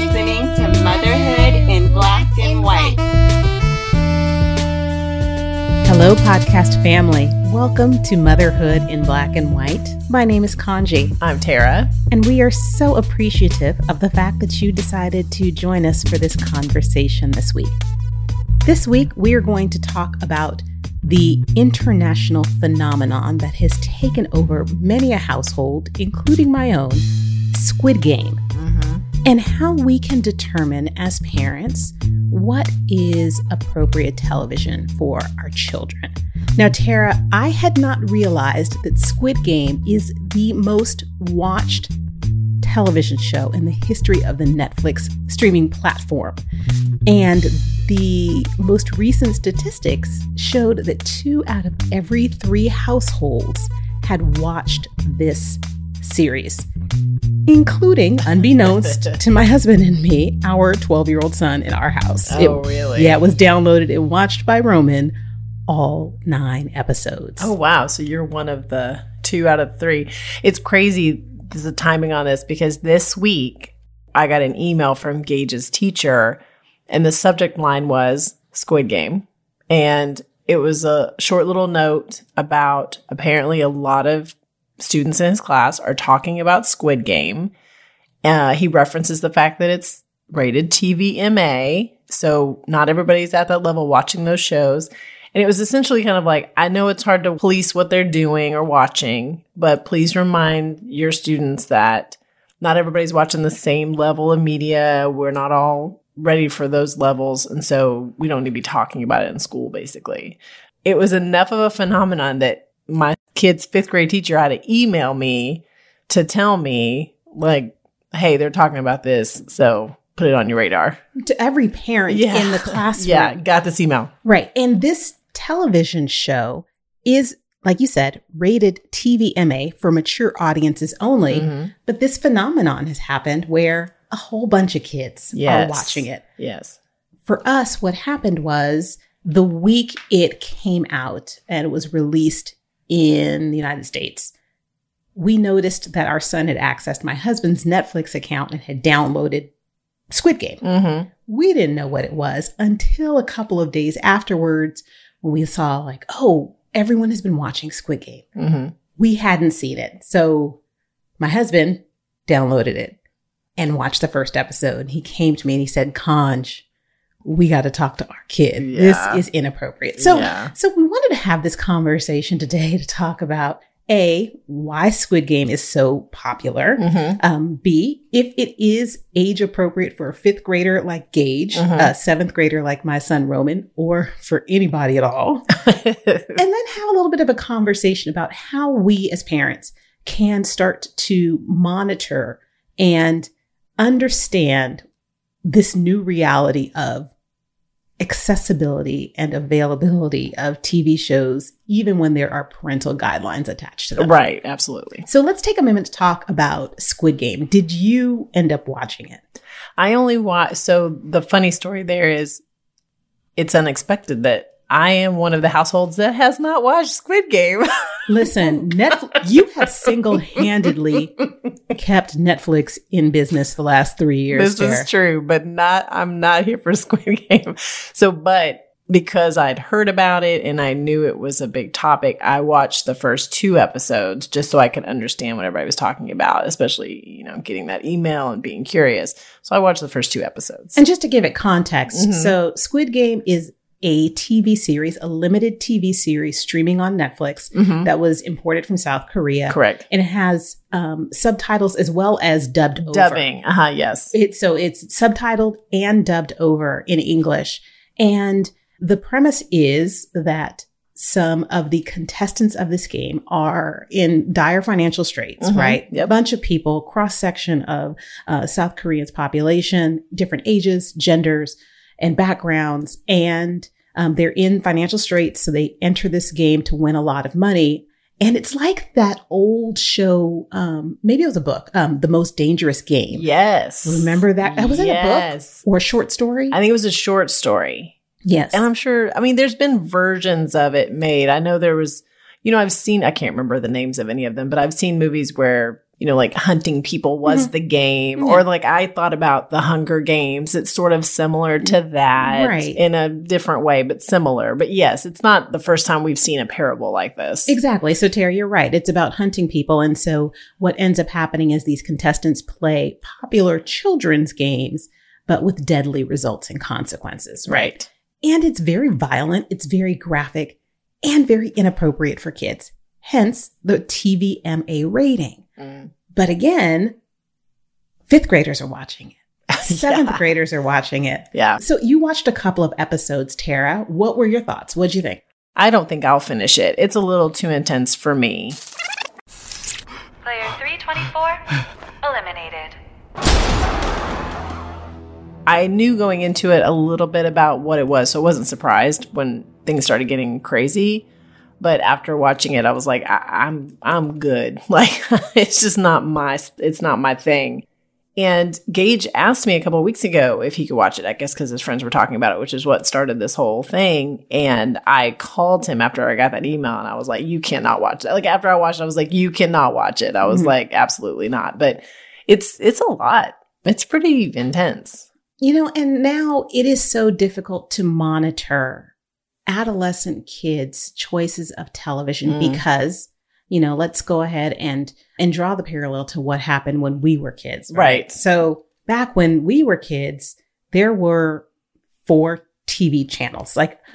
listening to Motherhood in Black and White. Hello, podcast family. Welcome to Motherhood in Black and White. My name is Kanji, I'm Tara. and we are so appreciative of the fact that you decided to join us for this conversation this week. This week, we are going to talk about the international phenomenon that has taken over many a household, including my own Squid Game, and how we can determine as parents what is appropriate television for our children. Now, Tara, I had not realized that Squid Game is the most watched television show in the history of the Netflix streaming platform. And the most recent statistics showed that two out of every three households had watched this series, including, unbeknownst to my husband and me, our 12 year old son in our house. Oh, It- really? Yeah, it was downloaded and watched by Roman all nine episodes. Oh, wow. So you're one of the two out of three. It's crazy, the timing on this, because this week I got an email from Gage's teacher, and the subject line was Squid Game. And it was a short little note about apparently a lot of students in his class are talking about Squid Game. Uh, he references the fact that it's rated TVMA. So not everybody's at that level watching those shows. And it was essentially kind of like, I know it's hard to police what they're doing or watching, but please remind your students that not everybody's watching the same level of media. We're not all ready for those levels. And so we don't need to be talking about it in school, basically. It was enough of a phenomenon that my kid's fifth grade teacher had to email me to tell me, like, hey, they're talking about this. So put it on your radar. To every parent in the classroom. Yeah, got this email. Right. And this television show is, like you said, rated TVMA for mature audiences only. Mhm. But this phenomenon has happened where a whole bunch of kids Yes. are watching it. Yes. For us, what happened was the week it came out and it was released in the United States, we noticed that our son had accessed my husband's Netflix account and had downloaded Squid Game. Mm-hmm. We didn't know what it was until a couple of days afterwards when we saw, like, oh, everyone has been watching Squid Game. Mm-hmm. We hadn't seen it. So my husband downloaded it and watched the first episode. He came to me and he said, Conj, we got to talk to our kid. Yeah. This is inappropriate. So, Yeah. so we wanted to have this conversation today to talk about A, why Squid Game is so popular. Mm-hmm. Um, B, if it is age appropriate for a fifth grader like Gage, Mhm. a seventh grader like my son Roman, or for anybody at all. and then have a little bit of a conversation about how we as parents can start to monitor and understand this new reality of accessibility and availability of TV shows, even when there are parental guidelines attached to them. right. Absolutely. So let's take a moment to talk about Squid Game. Did you end up watching it? I only watch. So the funny story there is, it's unexpected that I am one of the households that has not watched Squid Game. Listen, Netflix, you have single handedly kept Netflix in business the last three years. this is true, but not. I'm not here for Squid Game. So, but because I'd heard about it and I knew it was a big topic, I watched the first two episodes just so I could understand what everybody was talking about, especially you know getting that email and being curious. So I watched the first two episodes. And just to give it context, Mhm. so Squid Game is a TV series, a limited TV series streaming on Netflix Mhm. that was imported from South Korea. Correct. And it has um, subtitles as well as dubbed over. Dubbing. Uh huh. Yes. It's so it's subtitled and dubbed over in English. And the premise is that some of the contestants of this game are in dire financial straits, Mhm. right? Yep. A bunch of people, cross section of uh, South Korea's population, different ages, genders, and backgrounds. And um, they're in financial straits. So they enter this game to win a lot of money. And it's like that old show, um, maybe it was a book, um, The Most Dangerous Game. Yes. Remember that? That was in a book or a short story? I think it was a short story. yes. And I'm sure, I mean, there's been versions of it made. I know there was, you know, I've seen, I can't remember the names of any of them, but I've seen movies where, you know, like hunting people was Mhm. the game, Yeah. or like I thought about the Hunger Games. It's sort of similar to that Right. in a different way, but similar. But yes, it's not the first time we've seen a parable like this. Exactly. So, Terry, you're right. It's about hunting people. And so, what ends up happening is these contestants play popular children's games, but with deadly results and consequences, right? Right. And it's very violent, it's very graphic, and very inappropriate for kids. Hence the TVMA rating. Mm. But again, fifth graders are watching it, seventh Yeah. graders are watching it. Yeah. So, you watched a couple of episodes, Tara. What were your thoughts? What'd you think? I don't think I'll finish it. It's a little too intense for me. Player 324 eliminated. I knew going into it a little bit about what it was, so I wasn't surprised when things started getting crazy. But after watching it, I was like, I- I'm I'm good. Like it's just not my it's not my thing. And Gage asked me a couple of weeks ago if he could watch it. I guess because his friends were talking about it, which is what started this whole thing. And I called him after I got that email, and I was like, "You cannot watch it." Like after I watched, it, I was like, "You cannot watch it." I was Mhm. like, "Absolutely not." But it's it's a lot. It's pretty intense. You know, and now it is so difficult to monitor adolescent kids' choices of television Mm. because, you know, let's go ahead and and draw the parallel to what happened when we were kids. Right. So back when we were kids, there were four TV channels. Like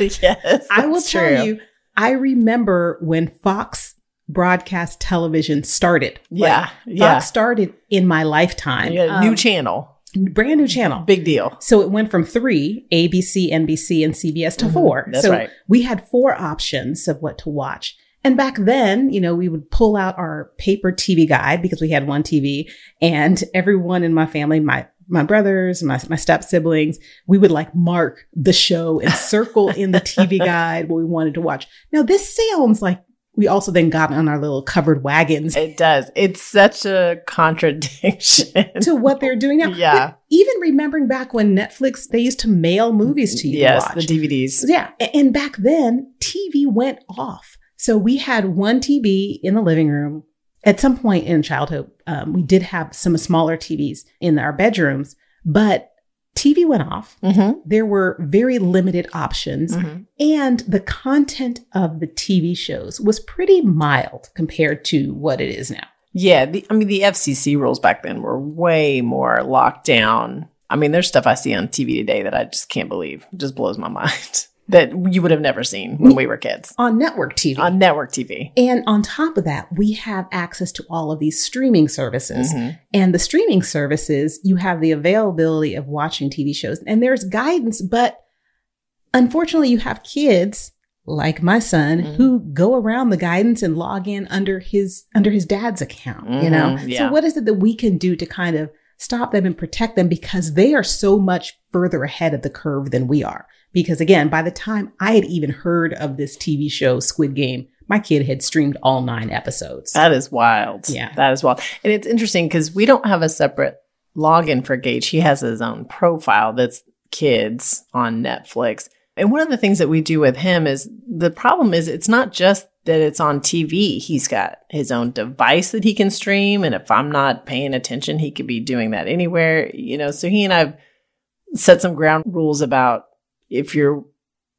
yes, I will that's tell you, I remember when Fox broadcast television started. Like, Yeah, yeah. Fox started in my lifetime. Got new Um, channel. Brand new channel. Big deal. So it went from three, ABC, NBC, and CBS to Mhm. four. That's so right. we had four options of what to watch. And back then, you know, we would pull out our paper TV guide because we had one TV and everyone in my family, my my brothers, my, my step siblings, we would like mark the show and circle in the TV guide what we wanted to watch. Now, this sounds like we also then got on our little covered wagons It does. It's such a contradiction. to what they're doing now. Yeah. But even remembering back when Netflix, they used to mail movies to you yes, to the DVDs. Yeah. And back then, TV went off. So we had one TV in the living room. At some point in childhood, um, we did have some smaller TVs in our bedrooms, but TV went off. Mm-hmm. There were very limited options, and the content of the TV shows was pretty mild compared to what it is now. Yeah, the, I mean the FCC rules back then were way more locked down. I mean, there's stuff I see on TV today that I just can't believe. It just blows my mind that you would have never seen when we were kids On network TV. on network TV. And on top of that, we have access to all of these streaming services. Mhm. And the streaming services, you have the availability of watching TV shows and there's guidance, but unfortunately, you have kids like my son Mhm. who go around the guidance and log in under his under his dad's account, you know. Mhm, yeah. So what is it that we can do to kind of stop them and protect them because they are so much further ahead of the curve than we are. Because again, by the time I had even heard of this TV show Squid Game, my kid had streamed all 9 episodes. That is wild. Yeah. That is wild. And it's interesting because we don't have a separate login for Gage. He has his own profile that's kids on Netflix. And one of the things that we do with him is the problem is it's not just that it's on TV. He's got his own device that he can stream. And if I'm not paying attention, he could be doing that anywhere, you know. So he and I've set some ground rules about if you're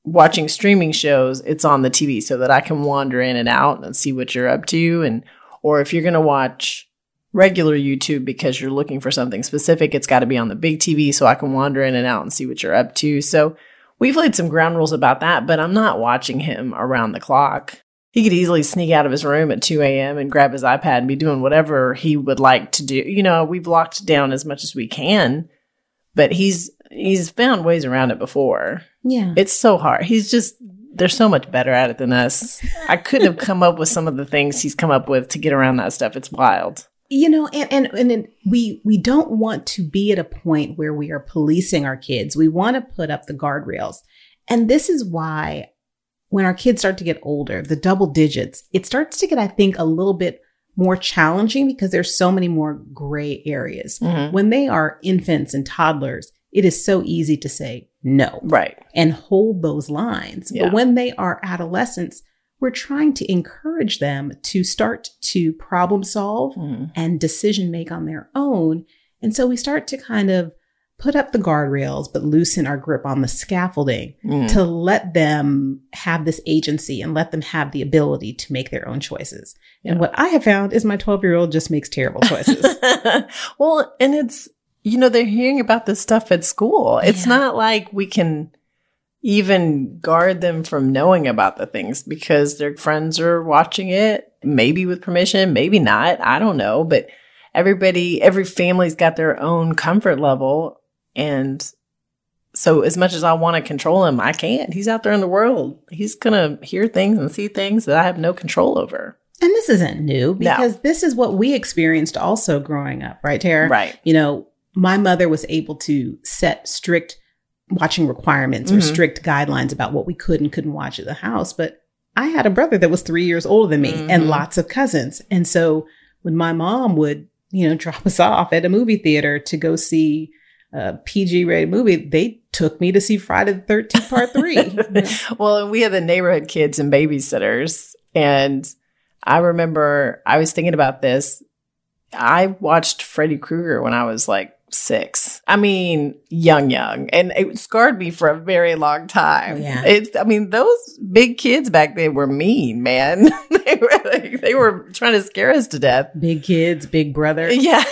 watching streaming shows, it's on the TV so that I can wander in and out and see what you're up to. And, or if you're going to watch regular YouTube because you're looking for something specific, it's got to be on the big TV so I can wander in and out and see what you're up to. So we've laid some ground rules about that, but I'm not watching him around the clock. He could easily sneak out of his room at 2 a.m. and grab his iPad and be doing whatever he would like to do. You know, we've locked down as much as we can, but he's he's found ways around it before. yeah. It's so hard. He's just they're so much better at it than us. I couldn't have come up with some of the things he's come up with to get around that stuff. It's wild. you know and and and we we don't want to be at a point where we are policing our kids we want to put up the guardrails and this is why when our kids start to get older the double digits it starts to get i think a little bit more challenging because there's so many more gray areas Mhm. when they are infants and toddlers it is so easy to say no Right. and hold those lines. Yeah. But when they are adolescents, we're trying to encourage them to start to problem solve Mm. and decision make on their own. And so we start to kind of put up the guardrails, but loosen our grip on the scaffolding Mm. to let them have this agency and let them have the ability to make their own choices. And what I have found is my 12 year old just makes terrible choices. well, and it's, you know, they're hearing about this stuff at school. It's Yeah. not like we can even guard them from knowing about the things because their friends are watching it, maybe with permission, maybe not. I don't know. But everybody, every family's got their own comfort level. And so, as much as I want to control him, I can't. He's out there in the world. He's going to hear things and see things that I have no control over. and this isn't new because this is what we experienced also growing up, right, Tara? Right. You know, my mother was able to set strict watching requirements or Mhm. strict guidelines about what we could and couldn't watch at the house. But I had a brother that was three years older than me Mhm. and lots of cousins. And so when my mom would, you know, drop us off at a movie theater to go see a PG rated movie, they took me to see Friday the 13th part three. well, and we had the neighborhood kids and babysitters. And I remember I was thinking about this. I watched Freddy Krueger when I was like six. I mean, young, young. And it scarred me for a very long time. Oh, yeah. It's, I mean, those big kids back then were mean, man. they, were, like, they were trying to scare us to death. Big kids, big brother. Yeah.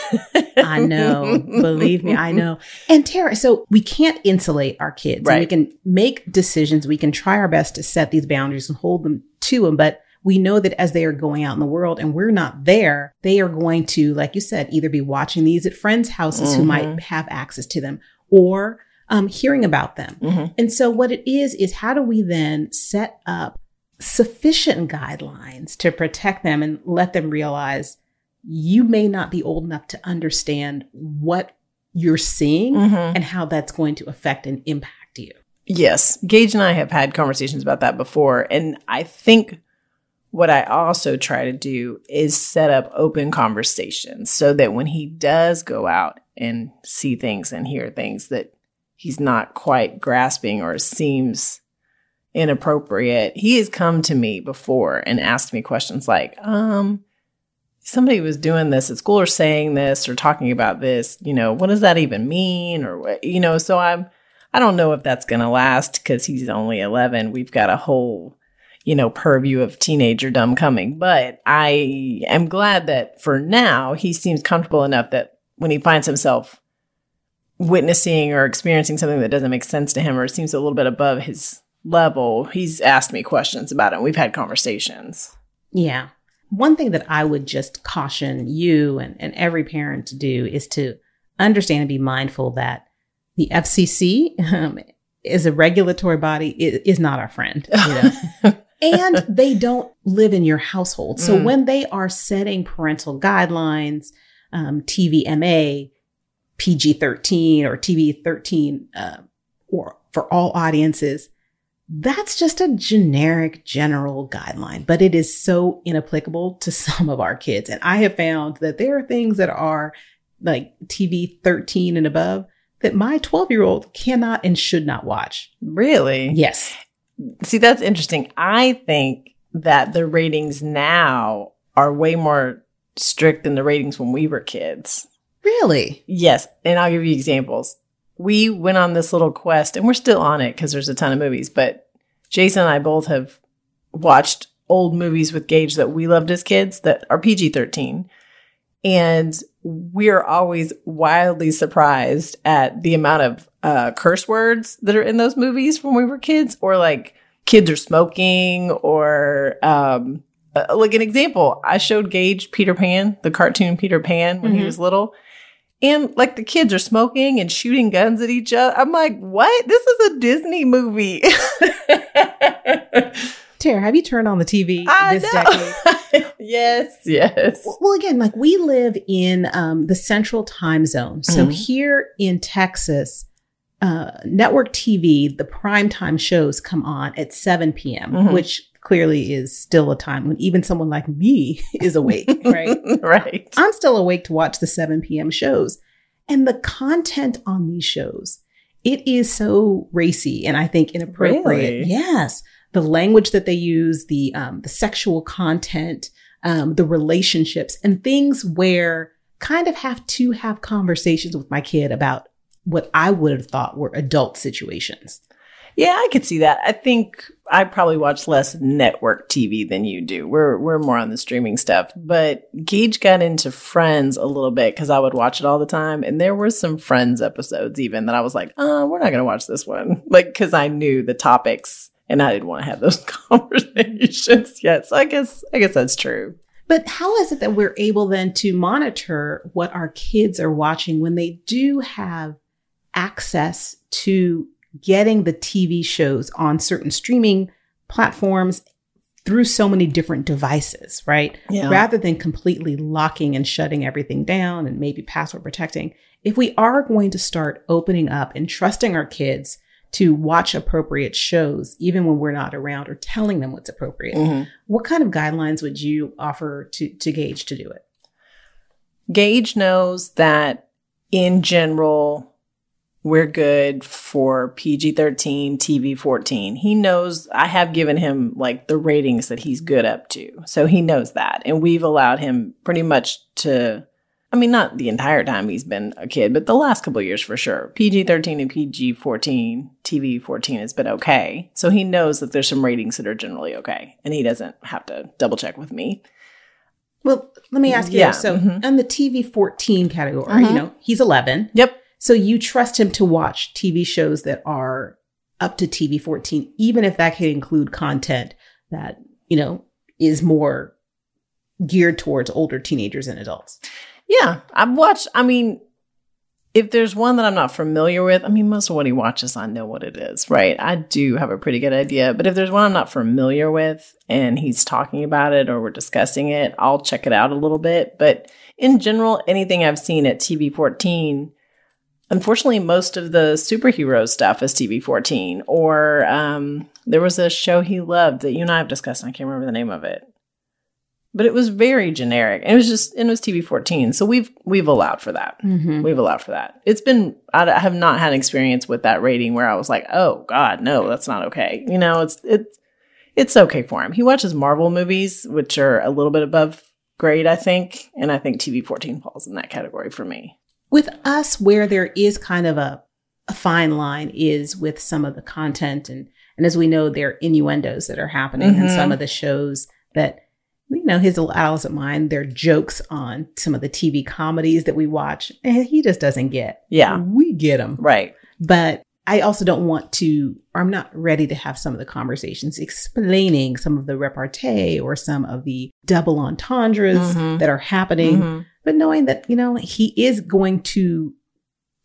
I know. Believe me, I know. And Tara, so we can't insulate our kids. And we can make decisions. We can try our best to set these boundaries and hold them to them. But we know that as they are going out in the world and we're not there, they are going to, like you said, either be watching these at friends' houses who might Mhm. have access to them or um, hearing about them. Mhm. And so what it is, is how do we then set up sufficient guidelines to protect them and let them realize you may not be old enough to understand what you're seeing Mhm. and how that's going to affect and impact you. Yes. Gage and I have had conversations about that before. And I think what I also try to do is set up open conversations so that when he does go out and see things and hear things that he's not quite grasping or seems inappropriate, he has come to me before and asked me questions like, um, somebody was doing this at school or saying this or talking about this, you know, what does that even mean? Or what, you know, so I'm, I don't know if that's going to last because he's only 11. We've got a whole, you know, purview of teenager dumb coming. But I am glad that for now, he seems comfortable enough that when he finds himself witnessing or experiencing something that doesn't make sense to him or seems a little bit above his level, he's asked me questions about it. We've had conversations. Yeah. One thing that I would just caution you and, and every parent to do is to understand and be mindful that the FCC um, is a regulatory body, is not our friend. You know? and they don't live in your household. So Mm. when they are setting parental guidelines, um, TVMA, PG 13 or TV 13, uh, or for all audiences, that's just a generic general guideline, but it is so inapplicable to some of our kids. And I have found that there are things that are like TV 13 and above that my 12 year old cannot and should not watch. really? Yes. See, that's interesting. I think that the ratings now are way more strict than the ratings when we were kids. Really? Yes. And I'll give you examples. We went on this little quest and we're still on it because there's a ton of movies, but Jason and I both have watched old movies with Gage that we loved as kids that are PG 13. And we're always wildly surprised at the amount of uh, curse words that are in those movies when we were kids, or like kids are smoking, or um, uh, like an example. I showed Gage Peter Pan, the cartoon Peter Pan, when he Mhm. was little. And like the kids are smoking and shooting guns at each other. I'm like, what? This is a Disney movie. Tara, have you turned on the TV I this know. decade? yes, yes. Well, again, like we live in um, the central time zone. So Mhm. here in Texas, uh, network TV, the prime time shows come on at 7 p.m., Mhm. which clearly is still a time when even someone like me is awake, right? right. I'm still awake to watch the 7 p.m. shows. And the content on these shows, it is so racy and I think inappropriate. Really? Yes. The language that they use, the um, the sexual content, um, the relationships, and things where kind of have to have conversations with my kid about what I would have thought were adult situations. Yeah, I could see that. I think I probably watch less network TV than you do. We're we're more on the streaming stuff. But Gage got into Friends a little bit because I would watch it all the time, and there were some Friends episodes even that I was like, "Oh, we're not going to watch this one," like because I knew the topics and I didn't want to have those conversations yet. So I guess I guess that's true. But how is it that we're able then to monitor what our kids are watching when they do have access to getting the TV shows on certain streaming platforms through so many different devices, right? Yeah. Rather than completely locking and shutting everything down and maybe password protecting. If we are going to start opening up and trusting our kids to watch appropriate shows, even when we're not around or telling them what's appropriate, Mm-hmm. what kind of guidelines would you offer to, to Gage to do it? Gage knows that in general, we're good for PG 13, TV 14. He knows I have given him like the ratings that he's good up to. So he knows that. And we've allowed him pretty much to, I mean, not the entire time he's been a kid, but the last couple of years for sure. PG 13 and PG 14, TV 14 has been okay. So he knows that there's some ratings that are generally okay. And he doesn't have to double check with me. Well, let me ask you Yeah. So, mhm. on the TV 14 category, you Mhm. know, he's 11. Yep. So, you trust him to watch TV shows that are up to TV 14, even if that could include content that, you know, is more geared towards older teenagers and adults. Yeah, I've watched. I mean, if there's one that I'm not familiar with, I mean, most of what he watches, I know what it is, right? I do have a pretty good idea. But if there's one I'm not familiar with and he's talking about it or we're discussing it, I'll check it out a little bit. But in general, anything I've seen at TV 14, unfortunately, most of the superhero stuff is TV 14. Or um, there was a show he loved that you and I have discussed, and I can't remember the name of it but it was very generic. It was just it was TV fourteen, so we've we've allowed for that. Mm-hmm. We've allowed for that. It's been I have not had experience with that rating where I was like, oh God, no, that's not okay. You know, it's it's it's okay for him. He watches Marvel movies, which are a little bit above grade, I think, and I think TV fourteen falls in that category for me. With us, where there is kind of a, a fine line is with some of the content. And, and as we know, there are innuendos that are happening in Mhm. some of the shows that, you know, his little adolescent mind, they're jokes on some of the TV comedies that we watch. And he just doesn't get. Yeah. We get them. Right. But I also don't want to, or I'm not ready to have some of the conversations explaining some of the repartee or some of the double entendres Mhm. that are happening Mhm. but knowing that you know he is going to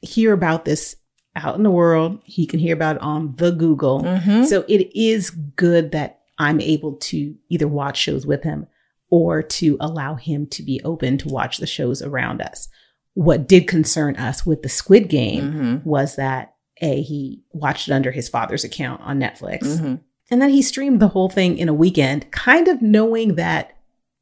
hear about this out in the world he can hear about it on the google Mhm. so it is good that i'm able to either watch shows with him or to allow him to be open to watch the shows around us what did concern us with the squid game Mhm. was that a he watched it under his father's account on netflix Mhm. and then he streamed the whole thing in a weekend kind of knowing that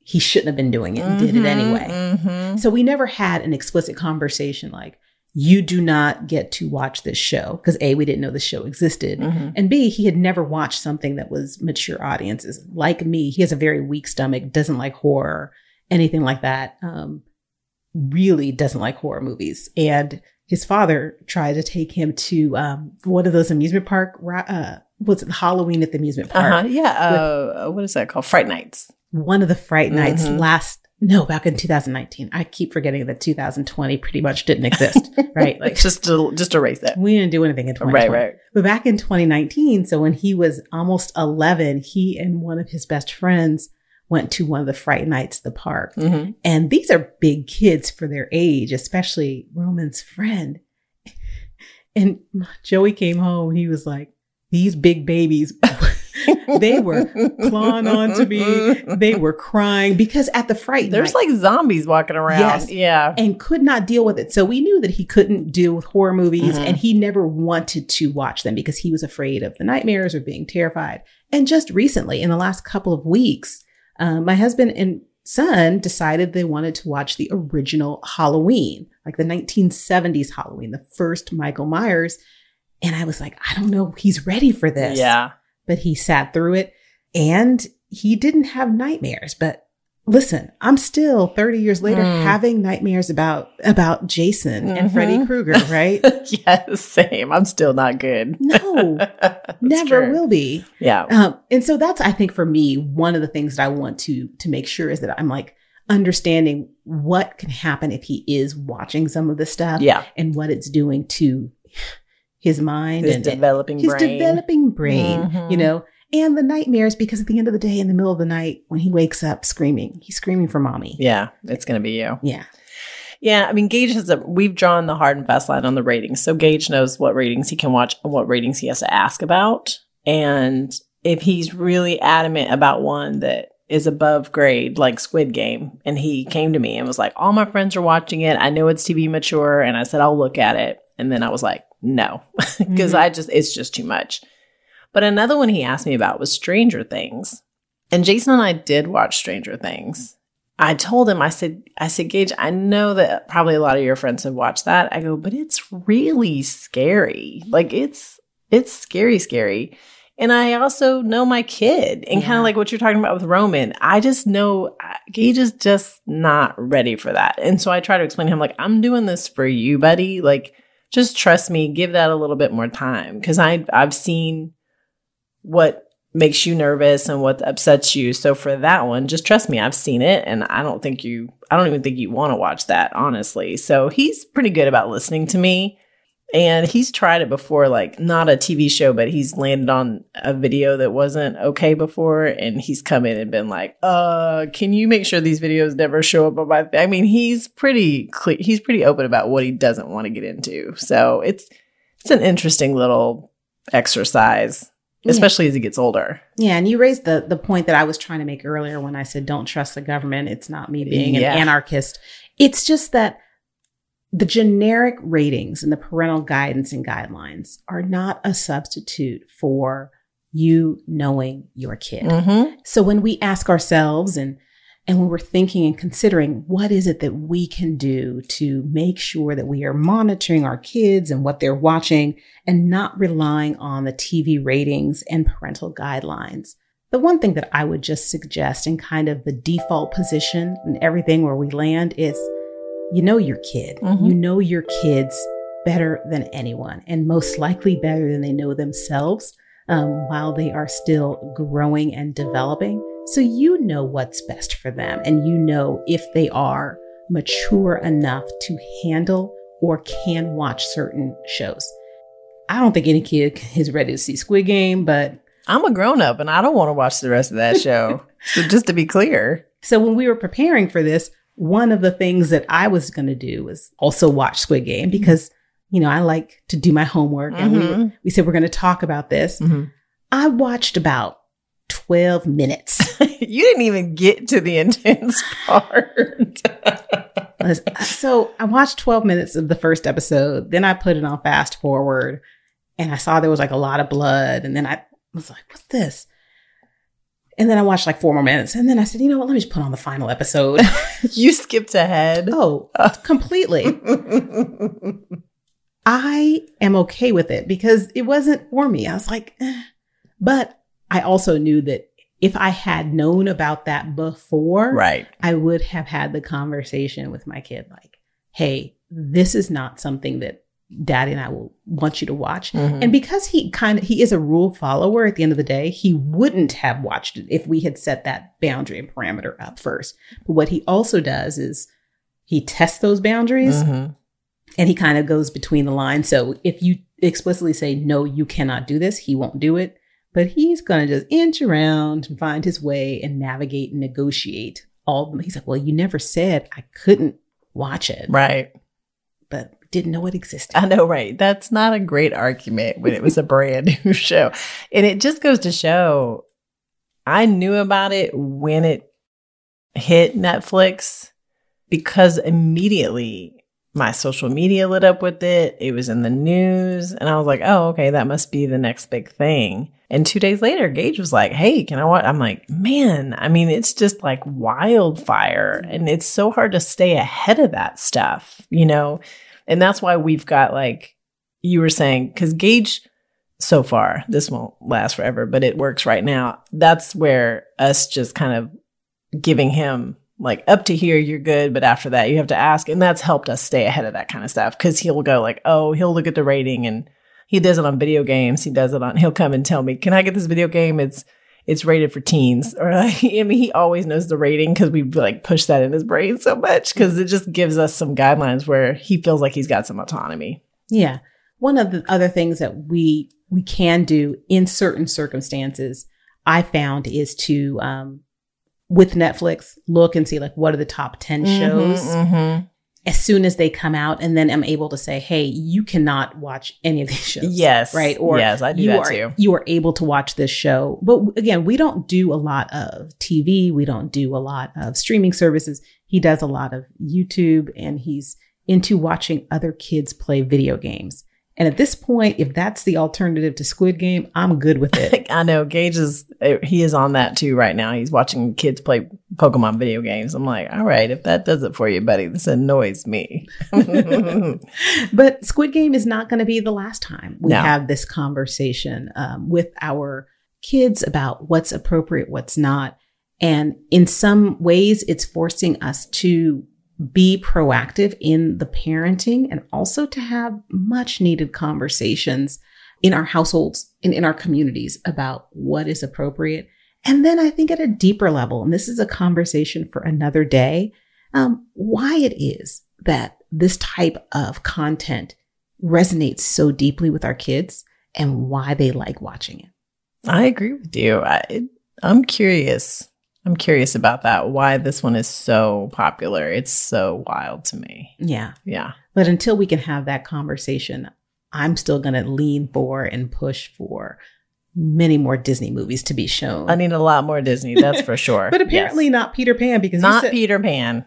he shouldn't have been doing it and did it Mhm. anyway Mhm. so we never had an explicit conversation like, you do not get to watch this show. Because A, we didn't know the show existed. Mhm. And B, he had never watched something that was mature audiences. Like me, he has a very weak stomach, doesn't like horror, anything like that. Um, really doesn't like horror movies. And his father tried to take him to um, one of those amusement park, uh, what's it, Halloween at the amusement park Uh-huh. Yeah. Uh, what is that called? Fright Nights. one of the Fright Nights Mhm. last no back in 2019 i keep forgetting that 2020 pretty much didn't exist right like just to just erase that. we didn't do anything in 2020 Right. Right. but back in 2019 so when he was almost 11 he and one of his best friends went to one of the Fright Nights at the park Mm-hmm. and these are big kids for their age especially roman's friend and joey came home and he was like these big babies they were clawing onto me they were crying because at the fright There's night like zombies walking around. Yes. Yeah. and could not deal with it so we knew that he couldn't deal with horror movies Mhm. and he never wanted to watch them because he was afraid of the nightmares or being terrified and just recently in the last couple of weeks uh, my husband and son decided they wanted to watch the original halloween like the 1970s halloween the first michael myers and i was like i don't know he's ready for this Yeah. But he sat through it and he didn't have nightmares. But listen, I'm still 30 years later Mm. having nightmares about about Jason and Mhm. Freddy Krueger, right? yes, same. I'm still not good. no, never true. will be. Yeah. Um, and so that's, I think, for me, one of the things that I want to to make sure is that I'm like understanding what can happen if he is watching some of this stuff, Yeah. and what it's doing to his mind His and developing his brain. developing brain, Mhm. you know, and the nightmares because at the end of the day, in the middle of the night, when he wakes up screaming, he's screaming for mommy. Yeah, it's going to be you. Yeah. Yeah, I mean, Gage has a. We've drawn the hard and fast line on the ratings, so Gage knows what ratings he can watch and what ratings he has to ask about. And if he's really adamant about one that is above grade, like Squid Game, and he came to me and was like, "All my friends are watching it. I know it's TV mature," and I said, "I'll look at it." And then I was like, "No," because Mhm. I just it's just too much. But another one he asked me about was Stranger Things, and Jason and I did watch Stranger Things. I told him, I said, I said, Gage, I know that probably a lot of your friends have watched that. I go, but it's really scary. Like it's it's scary, scary. And I also know my kid, and kind of like what you're talking about with Roman. I just know uh, Gage is just not ready for that. And so I try to explain to him, like, I'm doing this for you, buddy. Like, just trust me. Give that a little bit more time because I I've seen what makes you nervous and what upsets you. So for that one, just trust me, I've seen it and I don't think you I don't even think you want to watch that, honestly. So he's pretty good about listening to me. And he's tried it before, like not a TV show, but he's landed on a video that wasn't okay before, and he's come in and been like, "Uh, can you make sure these videos never show up on my?" I mean, he's pretty clear. He's pretty open about what he doesn't want to get into. So it's it's an interesting little exercise, Yeah. especially as he gets older. Yeah, and you raised the the point that I was trying to make earlier when I said don't trust the government. It's not me being Yeah. an anarchist. It's just that the generic ratings and the parental guidance and guidelines are not a substitute for you knowing your kid. Mm-hmm. So when we ask ourselves and and when we're thinking and considering what is it that we can do to make sure that we are monitoring our kids and what they're watching and not relying on the TV ratings and parental guidelines. The one thing that I would just suggest in kind of the default position and everything where we land is you know your kid. Mhm. You know your kids better than anyone and most likely better than they know themselves um, while they are still growing and developing. So you know what's best for them and you know if they are mature enough to handle or can watch certain shows. I don't think any kid is ready to see Squid Game, but I'm a grown up and I don't want to watch the rest of that show. so just to be clear, so when we were preparing for this, one of the things that I was going to do was also watch Squid Game because, you know, I like to do my homework and we, Mhm. we said we're going to talk about this. I watched about 12 minutes. you didn't even get to the intense part. so I watched 12 minutes of the first episode. Then I put it on fast forward and I saw there was like a lot of blood. And then I was like, what's this? And then I watched like four more minutes. And then I said, you know what? Let me just put on the final episode. you skipped ahead. oh, completely. I am okay with it because it wasn't for me. I was like, eh. but I also knew that if I had known about that before, right. I would have had the conversation with my kid like, hey, this is not something that daddy and I will want you to watch. Mhm. And because he kind of he is a rule follower at the end of the day, he wouldn't have watched it if we had set that boundary and parameter up first. But what he also does is he tests those boundaries Mhm. and he kind of goes between the lines. So if you explicitly say, no, you cannot do this, he won't do it. But he's going to just inch around and find his way and navigate and negotiate all. He's like, well, you never said I couldn't watch it, Right. Didn't know it existed. I know, right? That's not a great argument when it was a brand new show. And it just goes to show I knew about it when it hit Netflix because immediately my social media lit up with it. It was in the news. And I was like, oh, okay, that must be the next big thing. And two days later, Gage was like, hey, can I watch? I'm like, man, I mean, it's just like wildfire. And it's so hard to stay ahead of that stuff, you know? And that's why we've got like you were saying, because Gage so far. This won't last forever, but it works right now. That's where us just kind of giving him like up to here you're good but after that you have to ask and that's helped us stay ahead of that kind of stuff because he'll go like oh he'll look at the rating and he does it on video games he does it on he'll come and tell me can i get this video game it's it's rated for teens or like i mean he always knows the rating because we like push that in his brain so much because it just gives us some guidelines where he feels like he's got some autonomy Yeah. One of the other things that we we can do in certain circumstances, I found is to um with Netflix look and see like what are the top 10 shows Mhm. As soon as they come out and then I'm able to say, "Hey, you cannot watch any of these shows." yes Right? Or yes i do you that are too you are able to watch this show. But again, we don't do a lot of TV, we don't do a lot of streaming services. He does a lot of YouTube and he's into watching other kids play video games. And at this point, if that's the alternative to Squid Game, I'm good with it. I know Gage is uh, he is on that too right now. He's watching kids play Pokemon video games. I'm like, all right, if that does it for you, buddy, this annoys me. but Squid Game is not going to be the last time we No. have this conversation um, with our kids about what's appropriate, what's not. And in some ways, it's forcing us to be proactive in the parenting and also to have much needed conversations in our households and in our communities about what is appropriate. And then I think at a deeper level, and this is a conversation for another day, um, why it is that this type of content resonates so deeply with our kids and why they like watching it. I agree with you. I, I'm curious. I'm curious about that. Why this one is so popular? It's so wild to me. Yeah. Yeah. But until we can have that conversation, I'm still going to lean for and push for many more Disney movies to be shown. I need a lot more Disney. That's for sure. but apparently Yes. not Peter Pan because not said- Peter Pan.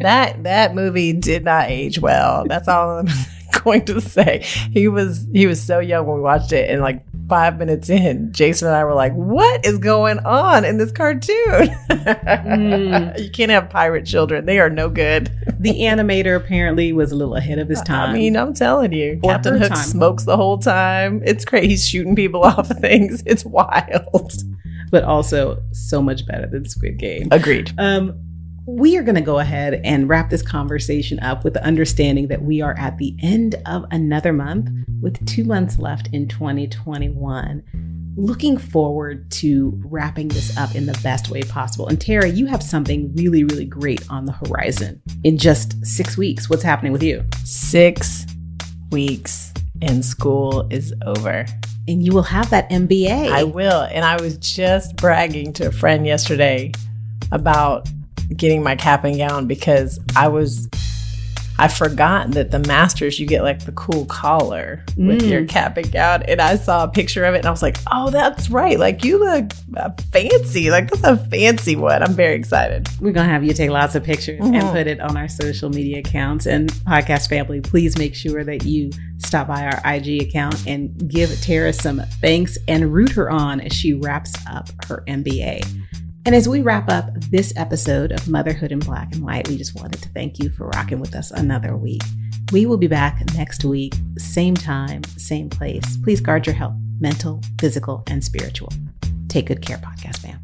that that movie did not age well. That's all I'm going to say. He was he was so young when we watched it, and like five minutes in, Jason and I were like, "What is going on in this cartoon? Mm. you can't have pirate children. They are no good." the animator apparently was a little ahead of his time. I mean, I'm telling you, Or Captain Hook time. smokes the whole time. It's crazy. He's shooting people off of things. It's wild. but also so much better than Squid Game. Agreed. Um, we are going to go ahead and wrap this conversation up with the understanding that we are at the end of another month with two months left in 2021. Looking forward to wrapping this up in the best way possible. And Tara, you have something really, really great on the horizon in just six weeks. What's happening with you? Six weeks and school is over. And you will have that MBA. I will. And I was just bragging to a friend yesterday about getting my cap and gown because I was I forgot that the masters you get like the cool collar with Mm. your cap and gown. And I saw a picture of it and I was like, oh, that's right. Like you look uh, fancy. Like that's a fancy one. I'm very excited. We're going to have you take lots of pictures and Mhm. put it on our social media accounts. And podcast family, please make sure that you stop by our IG account and give Tara some thanks and root her on as she wraps up her MBA. And as we wrap up this episode of Motherhood in Black and White, we just wanted to thank you for rocking with us another week. We will be back next week, same time, same place. Please guard your health, mental, physical, and spiritual. Take good care, podcast fam.